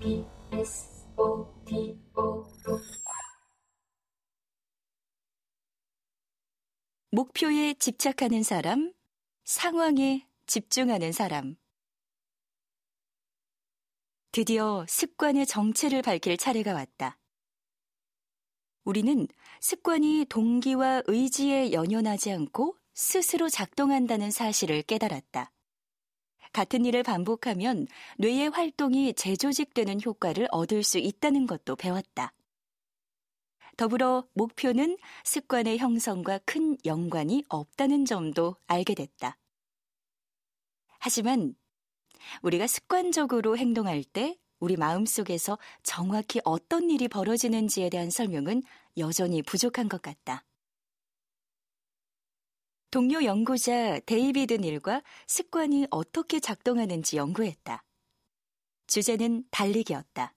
KBS 오디오북 목표에 집착하는 사람, 상황에 집중하는 사람. 드디어 습관의 정체를 밝힐 차례가 왔다. 우리는 습관이 동기와 의지에 연연하지 않고 스스로 작동한다는 사실을 깨달았다. 같은 일을 반복하면 뇌의 활동이 재조직되는 효과를 얻을 수 있다는 것도 배웠다. 더불어 목표는 습관의 형성과 큰 연관이 없다는 점도 알게 됐다. 하지만 우리가 습관적으로 행동할 때 우리 마음속에서 정확히 어떤 일이 벌어지는지에 대한 설명은 여전히 부족한 것 같다. 동료 연구자 데이비드 닐과 습관이 어떻게 작동하는지 연구했다. 주제는 달리기였다.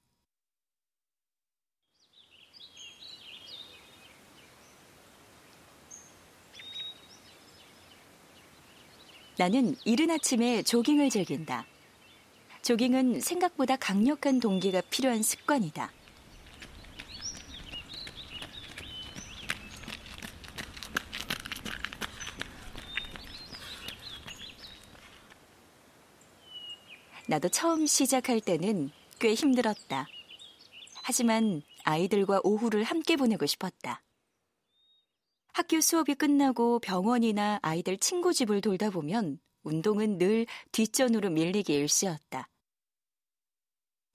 나는 이른 아침에 조깅을 즐긴다. 조깅은 생각보다 강력한 동기가 필요한 습관이다. 나도 처음 시작할 때는 꽤 힘들었다. 하지만 아이들과 오후를 함께 보내고 싶었다. 학교 수업이 끝나고 병원이나 아이들 친구 집을 돌다 보면 운동은 늘 뒷전으로 밀리기 일쑤였다.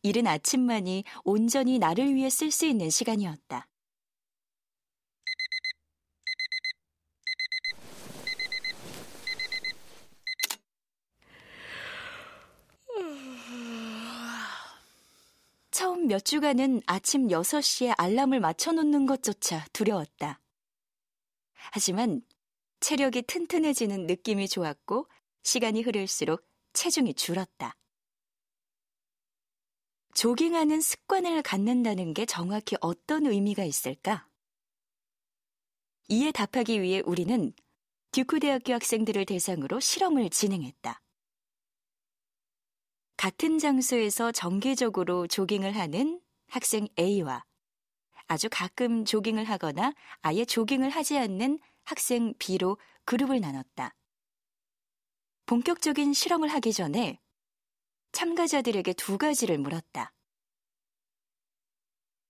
이른 아침만이 온전히 나를 위해 쓸 수 있는 시간이었다. 몇 주간은 아침 6시에 알람을 맞춰놓는 것조차 두려웠다. 하지만 체력이 튼튼해지는 느낌이 좋았고 시간이 흐를수록 체중이 줄었다. 조깅하는 습관을 갖는다는 게 정확히 어떤 의미가 있을까? 이에 답하기 위해 우리는 듀크 대학교 학생들을 대상으로 실험을 진행했다. 같은 장소에서 정기적으로 조깅을 하는 학생 A와 아주 가끔 조깅을 하거나 아예 조깅을 하지 않는 학생 B로 그룹을 나눴다. 본격적인 실험을 하기 전에 참가자들에게 두 가지를 물었다.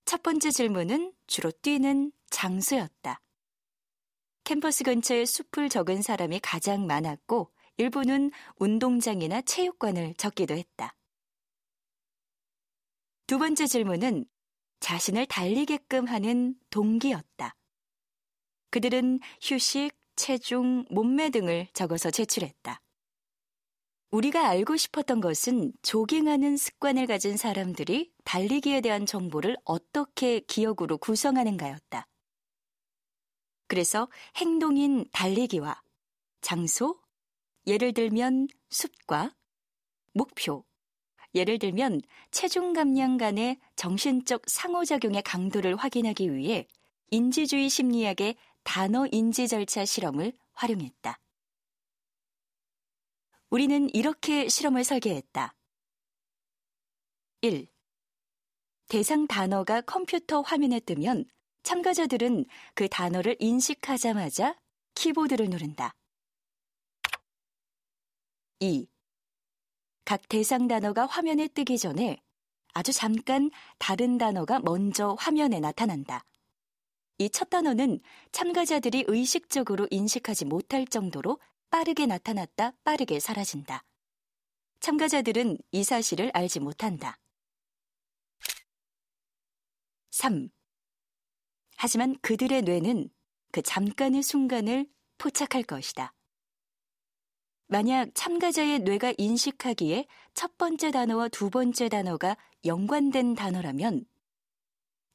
첫 번째 질문은 주로 뛰는 장소였다. 캠퍼스 근처에 숲을 적은 사람이 가장 많았고 일부는 운동장이나 체육관을 적기도 했다. 두 번째 질문은 자신을 달리게끔 하는 동기였다. 그들은 휴식, 체중, 몸매 등을 적어서 제출했다. 우리가 알고 싶었던 것은 조깅하는 습관을 가진 사람들이 달리기에 대한 정보를 어떻게 기억으로 구성하는가였다. 그래서 행동인 달리기와 장소, 예를 들면 숲과 목표, 예를 들면 체중 감량 간의 정신적 상호작용의 강도를 확인하기 위해 인지주의 심리학의 단어 인지 절차 실험을 활용했다. 우리는 이렇게 실험을 설계했다. 1. 대상 단어가 컴퓨터 화면에 뜨면 참가자들은 그 단어를 인식하자마자 키보드를 누른다. 2. 각 대상 단어가 화면에 뜨기 전에 아주 잠깐 다른 단어가 먼저 화면에 나타난다. 이 첫 단어는 참가자들이 의식적으로 인식하지 못할 정도로 빠르게 나타났다, 빠르게 사라진다. 참가자들은 이 사실을 알지 못한다. 3. 하지만 그들의 뇌는 그 잠깐의 순간을 포착할 것이다. 만약 참가자의 뇌가 인식하기에 첫 번째 단어와 두 번째 단어가 연관된 단어라면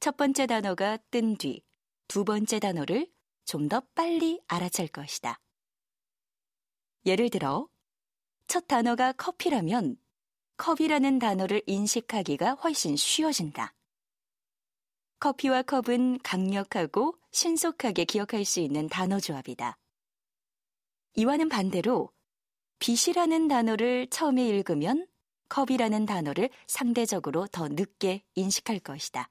첫 번째 단어가 뜬 뒤 두 번째 단어를 좀 더 빨리 알아챌 것이다. 예를 들어 첫 단어가 커피라면 컵이라는 단어를 인식하기가 훨씬 쉬워진다. 커피와 컵은 강력하고 신속하게 기억할 수 있는 단어 조합이다. 이와는 반대로 빛이라는 단어를 처음에 읽으면 컵이라는 단어를 상대적으로 더 늦게 인식할 것이다.